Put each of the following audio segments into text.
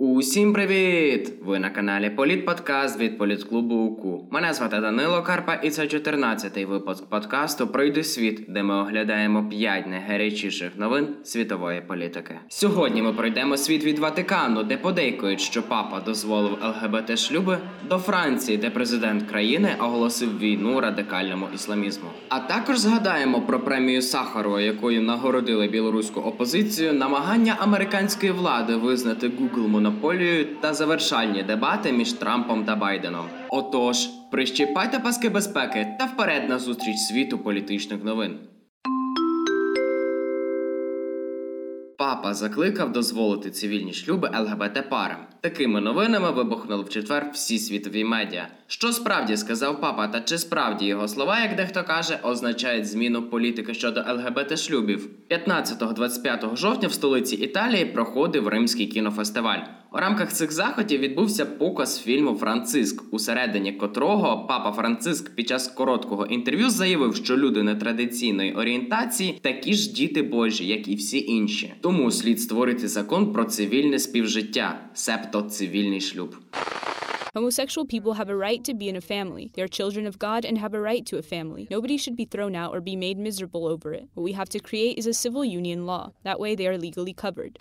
Усім привіт! Ви на каналі Політподкаст від політклубу УКУ. Мене звати Данило Карпа, і це 14-й випуск подкасту Пройди світ, де ми оглядаємо 5 найгарячіших новин світової політики. Сьогодні ми пройдемо світ від Ватикану, де подейкують, що папа дозволив ЛГБТ шлюби, до Франції, де президент країни оголосив війну радикальному ісламізму. А також згадаємо про премію Сахарова, якою нагородили білоруську опозицію, намагання американської влади визнати Google монополією та завершальні дебати між Трампом та Байденом. Отож, прищіпайте паски безпеки та вперед на зустріч світу політичних новин. Папа закликав дозволити цивільні шлюби ЛГБТ парам. Такими новинами вибухнули в четвер всі світові медіа. Що справді сказав папа, та чи справді його слова, як дехто каже, означають зміну політики щодо ЛГБТ шлюбів? 15-25 жовтня в столиці Італії проходив Римський кінофестиваль. У рамках цих заходів відбувся показ фільму Франциск, усередині котрого папа Франциск під час короткого інтерв'ю заявив, що люди нетрадиційної орієнтації такі ж діти Божі, як і всі інші. Тому слід створити закон про цивільне співжиття, себто цивільний шлюб. Homosexual people have a right to be in a family. They are children of God and have a right to a family. Nobody should be thrown out or be made miserable over it. What we have to create is a civil union law. That way they are legally covered.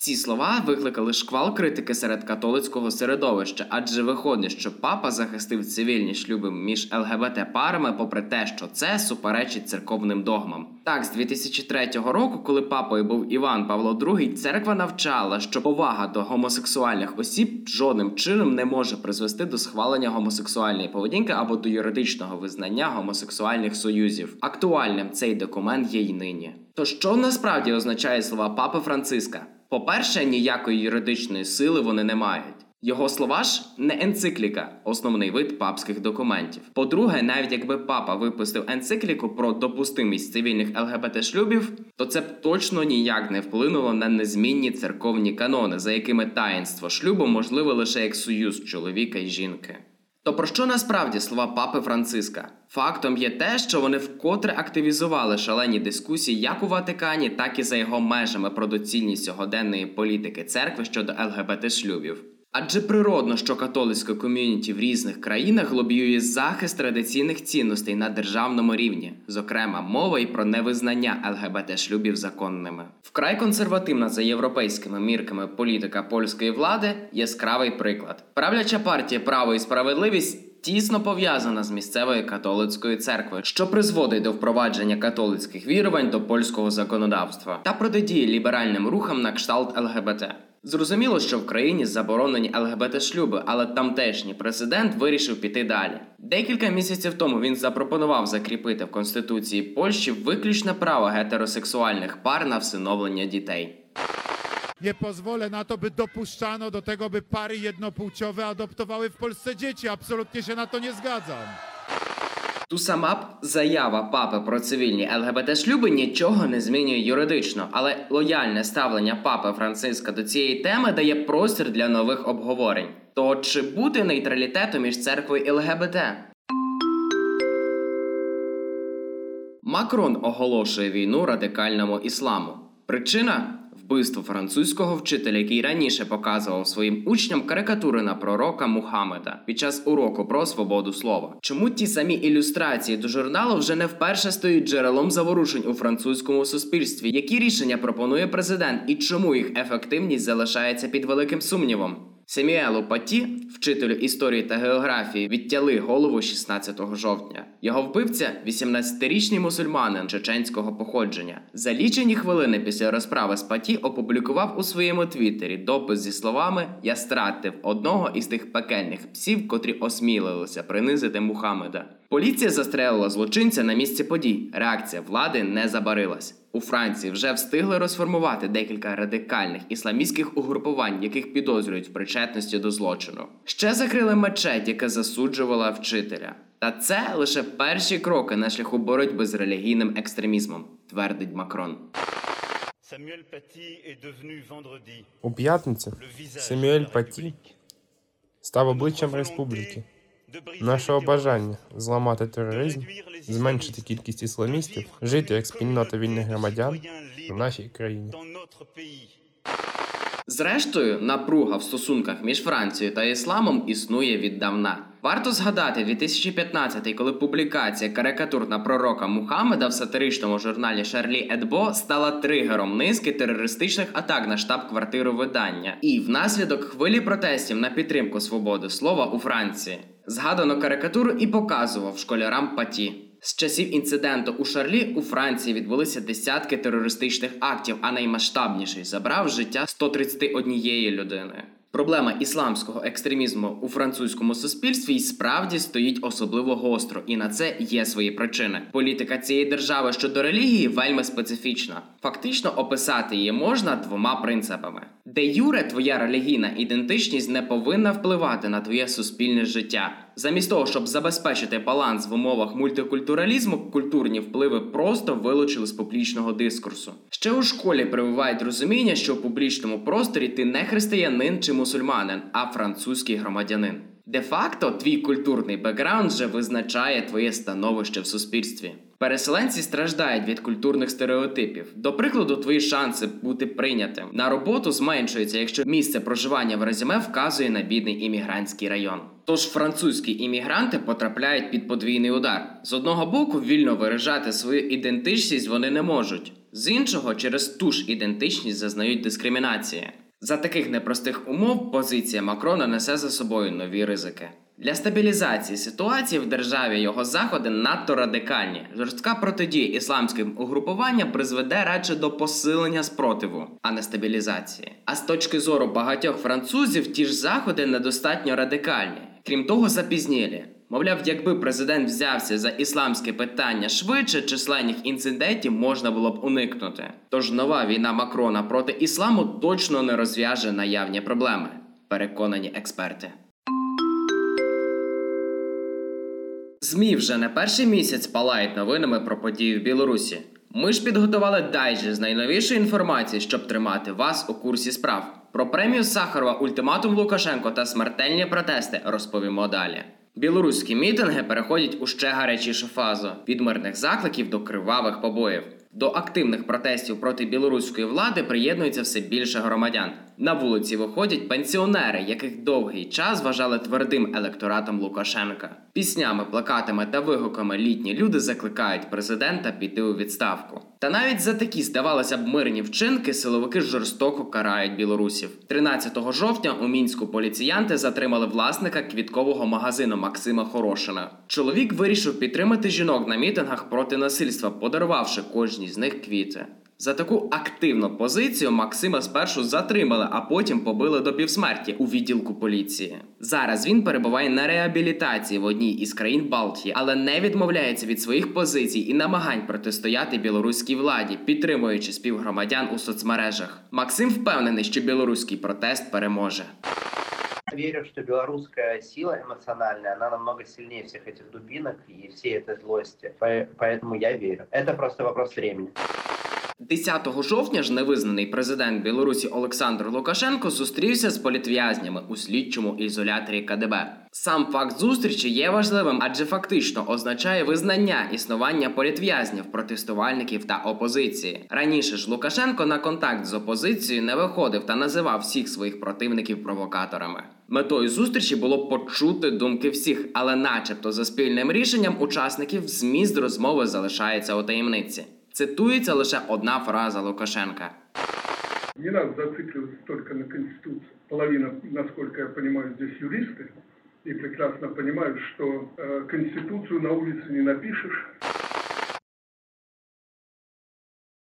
Ці слова викликали шквал критики серед католицького середовища, адже виходить, що папа захистив цивільні шлюби між ЛГБТ парами, попри те, що це суперечить церковним догмам. Так, з 2003 року, коли папою був Іван Павло II, церква навчала, що повага до гомосексуальних осіб жодним чином не може призвести до схвалення гомосексуальної поведінки або до юридичного визнання гомосексуальних союзів. Актуальним цей документ є й нині. То що насправді означає слова папи Франциска? По-перше, ніякої юридичної сили вони не мають. Його слова ж не енцикліка, основний вид папських документів. По-друге, навіть якби папа випустив енцикліку про допустимість цивільних ЛГБТ шлюбів, то це б точно ніяк не вплинуло на незмінні церковні канони, за якими таїнство шлюбу можливе лише як союз чоловіка й жінки. То про що насправді слова папи Франциска? Фактом є те, що вони вкотре активізували шалені дискусії як у Ватикані, так і за його межами про доцільність сьогоденної політики церкви щодо ЛГБТ шлюбів. Адже природно, що католицьке ком'юніті в різних країнах лобіює захист традиційних цінностей на державному рівні, зокрема мова і про невизнання ЛГБТ шлюбів законними. Вкрай консервативна за європейськими мірками політика польської влади яскравий приклад. Правляча партія право і справедливість. Тісно пов'язана з місцевою католицькою церквою, що призводить до впровадження католицьких вірувань до польського законодавства та протидіє ліберальним рухам на кшталт ЛГБТ. Зрозуміло, що в країні заборонені ЛГБТ шлюби, але тамтешній президент вирішив піти далі. Декілька місяців тому він запропонував закріпити в конституції Польщі виключне право гетеросексуальних пар на всиновлення дітей. Nie pozwolę na to, by dopuszczano do tego, by pary jednopłciowe adoptowały w Polsce dzieci. Absolutnie się na to nie zgadzam. Ту сама заява папи про цивільні ЛГБТ шлюби нічого не змінює юридично, але лояльне ставлення папи Франциска до цієї теми дає простір для нових обговорень. То чи бути нейтралітету між церквою і ЛГБТ? Макрон оголошує війну радикальному ісламу. Причина вбивство французького вчителя, який раніше показував своїм учням карикатури на пророка Мухаммеда під час уроку про свободу слова. Чому ті самі ілюстрації до журналу вже не вперше стоїть джерелом заворушень у французькому суспільстві? Які рішення пропонує президент і чому їх ефективність залишається під великим сумнівом? Семюелу Паті, вчителю історії та географії, відтяли голову 16 жовтня. Його вбивця 18-річний мусульманин чеченського походження. За лічені хвилини після розправи з Паті опублікував у своєму твіттері допис зі словами Я стратив одного із тих пекельних псів, котрі осмілилися принизити Мухаммеда. Поліція застрелила злочинця на місці подій. Реакція влади не забарилась. У Франції вже встигли розформувати декілька радикальних ісламістських угрупувань, яких підозрюють в причетності до злочину. Ще закрили мечеть, яка засуджувала вчителя. Та це лише перші кроки на шляху боротьби з релігійним екстремізмом, твердить Макрон. У п'ятницю Семюель Паті став обличчям республіки. Нашого бажання зламати тероризм, зменшити кількість ісламістів, жити як спільнота вільних громадян в нашій країні. Зрештою, напруга в стосунках між Францією та ісламом існує віддавна. Варто згадати 2015-й, коли публікація карикатур на пророка Мухаммеда в сатиричному журналі Шарлі Едбо стала тригером низки терористичних атак на штаб-квартиру видання, і внаслідок хвилі протестів на підтримку свободи слова у Франції. Згадано карикатуру і показував школярам паті. З часів інциденту у Шарлі у Франції відбулися десятки терористичних актів, а наймасштабніший забрав життя 131 людини. Проблема ісламського екстремізму у французькому суспільстві й справді стоїть особливо гостро, і на це є свої причини. Політика цієї держави щодо релігії вельми специфічна. Фактично описати її можна двома принципами: де юре твоя релігійна ідентичність не повинна впливати на твоє суспільне життя. Замість того, щоб забезпечити баланс в умовах мультикультуралізму, культурні впливи просто вилучили з публічного дискурсу. Ще у школі прививають розуміння, що в публічному просторі ти не християнин чи мусульманин, а французький громадянин. Де-факто, твій культурний бекграунд вже визначає твоє становище в суспільстві. Переселенці страждають від культурних стереотипів. До прикладу, твої шанси бути прийнятим на роботу зменшуються, якщо місце проживання в резюме вказує на бідний іммігрантський район. Тож французькі іммігранти потрапляють під подвійний удар. З одного боку, вільно виражати свою ідентичність вони не можуть, з іншого, через ту ж ідентичність зазнають дискримінації. За таких непростих умов позиція Макрона несе за собою нові ризики. Для стабілізації ситуації в державі його заходи надто радикальні. Жорстка протидія ісламським угрупуванням призведе радше до посилення спротиву, а не стабілізації. А з точки зору багатьох французів, ті ж заходи недостатньо радикальні, крім того, запізнілі. Мовляв, якби президент взявся за ісламське питання швидше, численних інцидентів можна було б уникнути. Тож нова війна Макрона проти ісламу точно не розв'яже наявні проблеми, переконані експерти. ЗМІ вже не перший місяць палають новинами про події в Білорусі. Ми ж підготували дайджі з найновішої інформації, щоб тримати вас у курсі справ. Про премію Сахарова, ультиматум Лукашенко та смертельні протести розповімо далі. Білоруські мітинги переходять у ще гарячішу фазу від мирних закликів до кривавих побоїв. До активних протестів проти білоруської влади приєднується все більше громадян. На вулиці виходять пенсіонери, яких довгий час вважали твердим електоратом Лукашенка. Піснями, плакатами та вигуками літні люди закликають президента піти у відставку. Та навіть за такі, здавалося б, мирні вчинки силовики жорстоко карають білорусів. 13 жовтня у мінську поліціянти затримали власника квіткового магазину Максима Хорошина. Чоловік вирішив підтримати жінок на мітингах проти насильства, подарувавши кожній з них квіти. За таку активну позицію Максима спершу затримали, а потім побили до півсмерті у відділку поліції. Зараз він перебуває на реабілітації в одній із країн Балтії, але не відмовляється від своїх позицій і намагань протистояти білоруській владі, підтримуючи співгромадян у соцмережах. Максим впевнений, що білоруський протест переможе. Верю, что белорусская сила эмоциональная, она намного сильнее всех этих дубинок и всей этой злости. По- Поэтому я верю. Это просто вопрос времени. 10 жовтня ж невизнаний президент Білорусі Олександр Лукашенко зустрівся з політв'язнями у слідчому ізоляторі КДБ. Сам факт зустрічі є важливим, адже фактично означає визнання існування політв'язнів, протестувальників та опозиції. Раніше ж Лукашенко на контакт з опозицією не виходив та називав всіх своїх противників провокаторами. Метою зустрічі було почути думки всіх, але, начебто, за спільним рішенням учасників зміст розмови залишається у таємниці. Цитується лише одна фраза Лукашенка. Не надо зацикливаться только на Конституции. Половина, насколько я понимаю, здесь юристы и прекрасно понимают, что э, Конституцию на улице не напишешь.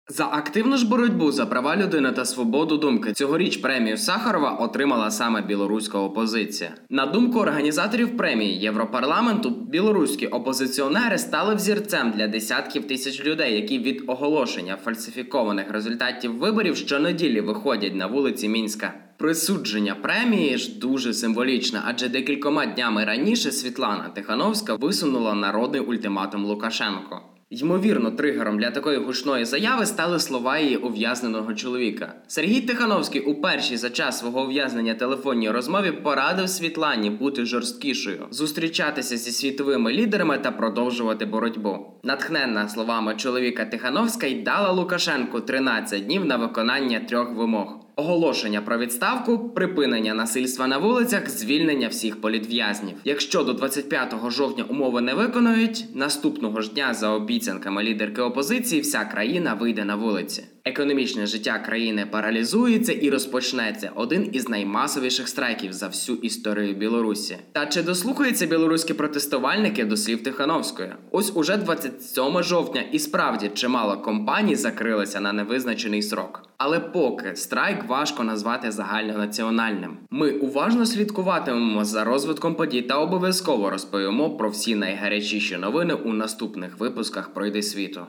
За активну ж боротьбу за права людини та свободу думки цьогоріч премію Сахарова отримала саме білоруська опозиція. На думку організаторів премії Європарламенту, білоруські опозиціонери стали взірцем для десятків тисяч людей, які від оголошення фальсифікованих результатів виборів щонеділі виходять на вулиці Мінська. Присудження премії ж дуже символічне, адже декількома днями раніше Світлана Тихановська висунула народний ультиматум Лукашенко. Ймовірно, тригером для такої гучної заяви стали слова її ув'язненого чоловіка. Сергій Тихановський у першій за час свого ув'язнення телефонній розмові порадив Світлані бути жорсткішою, зустрічатися зі світовими лідерами та продовжувати боротьбу. Натхненна словами чоловіка Тихановська й дала Лукашенку 13 днів на виконання трьох вимог. Оголошення про відставку, припинення насильства на вулицях, звільнення всіх політв'язнів. Якщо до 25 жовтня умови не виконують, наступного ж дня за обіцянками лідерки опозиції вся країна вийде на вулиці. Економічне життя країни паралізується і розпочнеться один із наймасовіших страйків за всю історію Білорусі. Та чи дослухаються білоруські протестувальники до слів Тихановської? Ось уже 27 жовтня, і справді чимало компаній закрилися на невизначений срок. Але поки страйк важко назвати загальнонаціональним. Ми уважно слідкуватимемо за розвитком подій та обов'язково розповімо про всі найгарячіші новини у наступних випусках Пройди світу.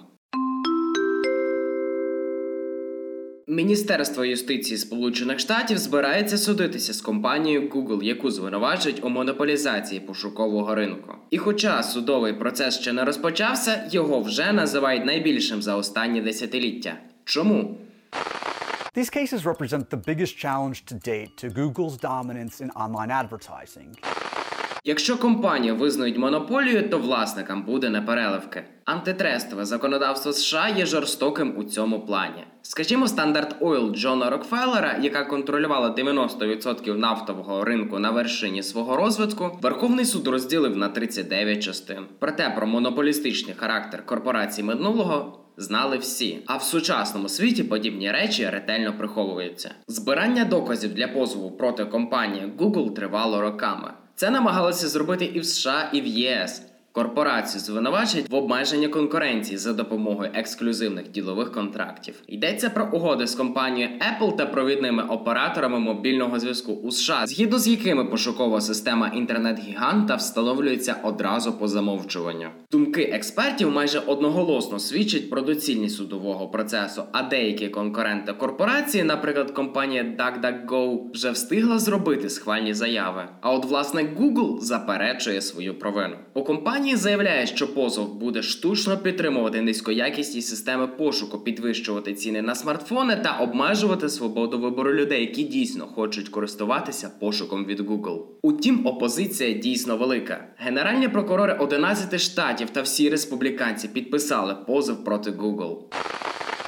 Міністерство юстиції Сполучених Штатів збирається судитися з компанією Google, яку звинувачують у монополізації пошукового ринку. І хоча судовий процес ще не розпочався, його вже називають найбільшим за останні десятиліття. Чому? These cases represent the biggest challenge to date to Google's dominance in online advertising. Якщо компанію визнають монополією, то власникам буде непереливки. Антитрестове законодавство США є жорстоким у цьому плані. Скажімо, стандарт Ойл Джона Рокфеллера, яка контролювала 90% нафтового ринку на вершині свого розвитку, Верховний суд розділив на 39 частин. Проте про монополістичний характер корпорацій минулого. Знали всі, а в сучасному світі подібні речі ретельно приховуються. Збирання доказів для позову проти компанії Google тривало роками. Це намагалися зробити і в США, і в ЄС. Корпорацію звинувачують в обмеженні конкуренції за допомогою ексклюзивних ділових контрактів. Йдеться про угоди з компанією Apple та провідними операторами мобільного зв'язку у США, згідно з якими пошукова система інтернет-гіганта встановлюється одразу по замовчуванню. Думки експертів майже одноголосно свідчать про доцільність судового процесу, а деякі конкуренти корпорації, наприклад, компанія DuckDuckGo, вже встигла зробити схвальні заяви. А от власник Google заперечує свою провину. У компанії заявляє, що позов буде штучно підтримувати низькоякісні системи пошуку, підвищувати ціни на смартфони та обмежувати свободу вибору людей, які дійсно хочуть користуватися пошуком від Google. Утім, опозиція дійсно велика. Генеральні прокурори 11 штатів та всі республіканці підписали позов проти Google.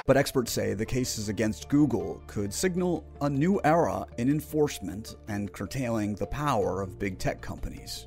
But experts say the cases against Google could signal a new era in enforcement and curtailing the power of big tech companies.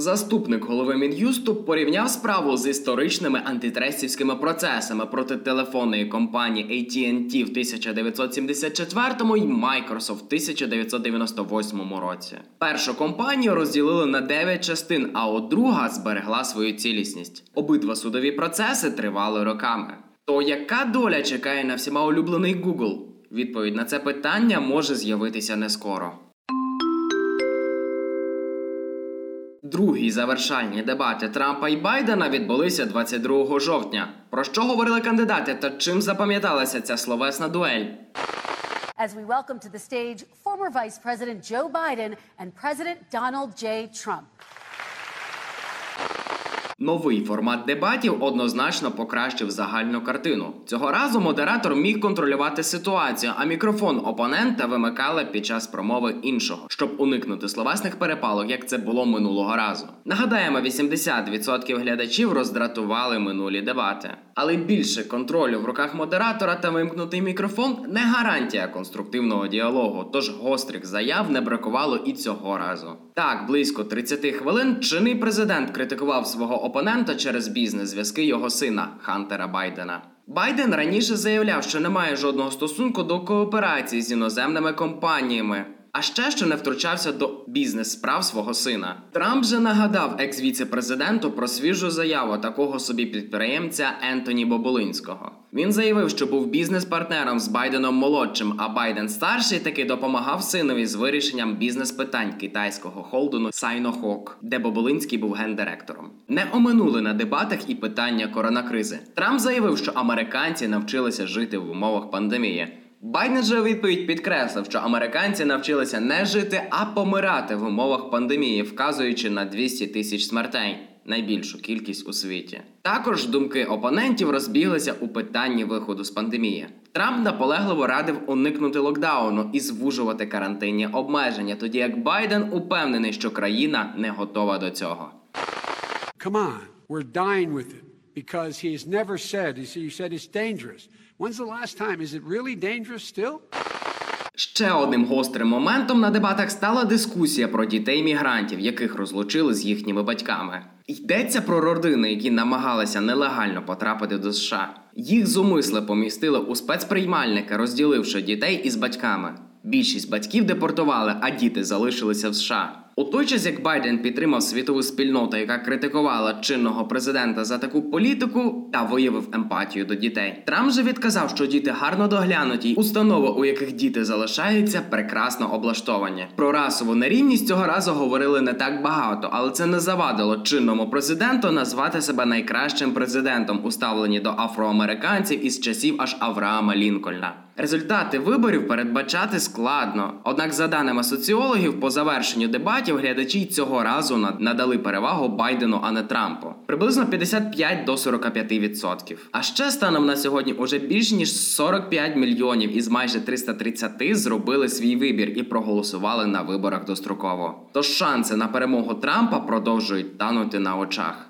Заступник голови Мін'юсту порівняв справу з історичними антитрестівськими процесами проти телефонної компанії AT&T в 1974 і Microsoft в 1998 році. Першу компанію розділили на 9 частин, а от друга зберегла свою цілісність. Обидва судові процеси тривали роками. То яка доля чекає на всіма улюблений Google? Відповідь на це питання може з'явитися не скоро. Другі завершальні дебати Трампа і Байдена відбулися 22 жовтня. Про що говорили кандидати та чим запам'яталася ця словесна дуель? As we welcome to the stage former Vice President Joe Biden and President Donald J. Trump. Новий формат дебатів однозначно покращив загальну картину. Цього разу модератор міг контролювати ситуацію, а мікрофон опонента вимикали під час промови іншого, щоб уникнути словесних перепалок, як це було минулого разу. Нагадаємо, 80% глядачів роздратували минулі дебати. Але більше контролю в руках модератора та вимкнутий мікрофон не гарантія конструктивного діалогу, тож гострих заяв не бракувало і цього разу. Так, близько 30 хвилин чинний президент критикував свого опонента через бізнес-зв'язки його сина Хантера Байдена. Байден раніше заявляв, що не має жодного стосунку до кооперації з іноземними компаніями. А ще що не втручався до бізнес-справ свого сина. Трамп же нагадав екс-віце-президенту про свіжу заяву такого собі підприємця Ентоні Боболинського. Він заявив, що був бізнес-партнером з Байденом молодшим, а Байден старший таки допомагав синові з вирішенням бізнес-питань китайського холдену Sinohawk, де Боболинський був гендиректором. Не оминули на дебатах і питання коронакризи. Трамп заявив, що американці навчилися жити в умовах пандемії. Байден же відповідь підкреслив, що американці навчилися не жити, а помирати в умовах пандемії, вказуючи на 200 тисяч смертей. Найбільшу кількість у світі. Також думки опонентів розбіглися у питанні виходу з пандемії. Трамп наполегливо радив уникнути локдауну і звужувати карантинні обмеження, тоді як Байден упевнений, що країна не готова до цього. Come on, we're dying with it because he's never said, he said it's dangerous. When's the last time? Is it really dangerous still? Ще одним гострим моментом на дебатах стала дискусія про дітей мігрантів, яких розлучили з їхніми батьками. Йдеться про родини, які намагалися нелегально потрапити до США. Їх зумисли помістили у спецприймальники, розділивши дітей із батьками. Більшість батьків депортували, а діти залишилися в США. У той час, як Байден підтримав світову спільноту, яка критикувала чинного президента за таку політику та виявив емпатію до дітей. Трамп же відказав, що діти гарно доглянуті, установи, у яких діти залишаються, прекрасно облаштовані. Про расову нерівність цього разу говорили не так багато, але це не завадило чинному президенту назвати себе найкращим президентом у ставленні до афроамериканців із часів аж Авраама Лінкольна. Результати виборів передбачати складно. Однак, за даними соціологів, по завершенню дебатів глядачі цього разу надали перевагу Байдену, а не Трампу. Приблизно 55 до 45 відсотків. А ще станом на сьогодні уже більш ніж 45 мільйонів із майже 330 зробили свій вибір і проголосували на виборах достроково. Тож шанси на перемогу Трампа продовжують танути на очах.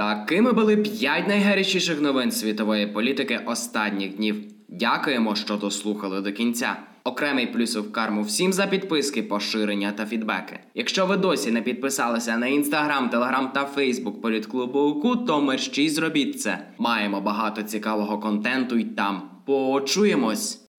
Такими були п'ять найгарячіших новин світової політики останніх днів. Дякуємо, що дослухали до кінця. Окремий плюсов в карму всім за підписки, поширення та фідбеки. Якщо ви досі не підписалися на інстаграм, телеграм та фейсбук політклубу УКУ, то мерщій зробіть це. Маємо багато цікавого контенту й там. Почуємось!